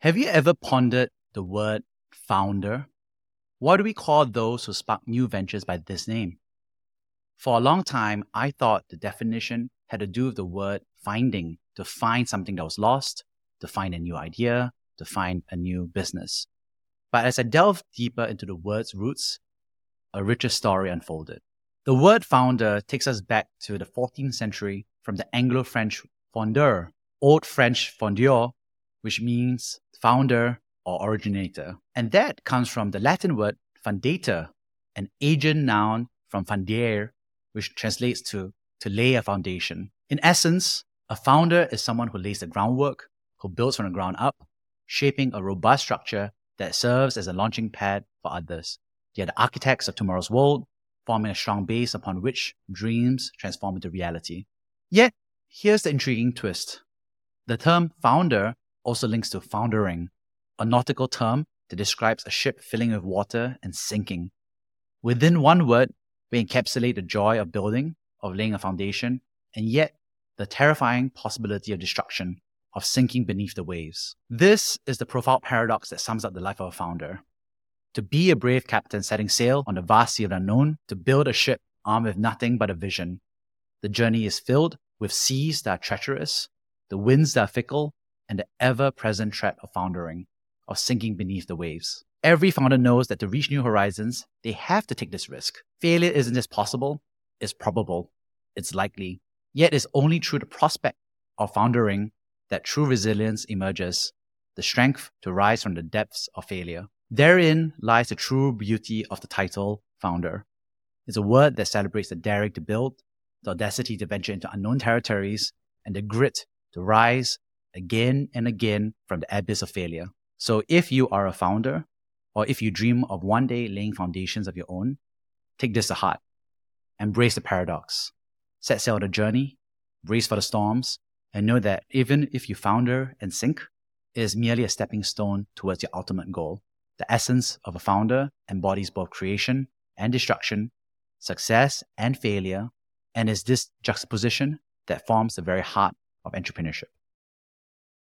Have you ever pondered the word founder? Why do we call those who spark new ventures by this name? For a long time, I thought the definition had to do with the word finding, to find something that was lost, to find a new idea, to find a new business. But as I delved deeper into the word's roots, a richer story unfolded. The word founder takes us back to the 14th century from the Anglo French fondeur, Old French fondeur, which means founder or originator. And that comes from the Latin word fundator, an agent noun from fundere, which translates to to lay a foundation. In essence, a founder is someone who lays the groundwork, who builds from the ground up, shaping a robust structure that serves as a launching pad for others. They are the architects of tomorrow's world, forming a strong base upon which dreams transform into reality. Yet, here's the intriguing twist. The term founder also links to foundering, a nautical term that describes a ship filling with water and sinking. Within one word, we encapsulate the joy of building, of laying a foundation, and yet the terrifying possibility of destruction, of sinking beneath the waves. This is the profound paradox that sums up the life of a founder. To be a brave captain setting sail on the vast sea of the unknown, to build a ship armed with nothing but a vision. The journey is filled with seas that are treacherous, the winds that are fickle, and the ever present threat of foundering, of sinking beneath the waves. Every founder knows that to reach new horizons, they have to take this risk. Failure isn't just possible, it's probable, it's likely. Yet it's only through the prospect of foundering that true resilience emerges, the strength to rise from the depths of failure. Therein lies the true beauty of the title founder. It's a word that celebrates the daring to build, the audacity to venture into unknown territories, and the grit to rise again and again from the abyss of failure. So if you are a founder, or if you dream of one day laying foundations of your own, take this to heart. Embrace the paradox. Set sail on the journey, brace for the storms, and know that even if you founder and sink, it is merely a stepping stone towards your ultimate goal. The essence of a founder embodies both creation and destruction, success and failure, and is this juxtaposition that forms the very heart of entrepreneurship.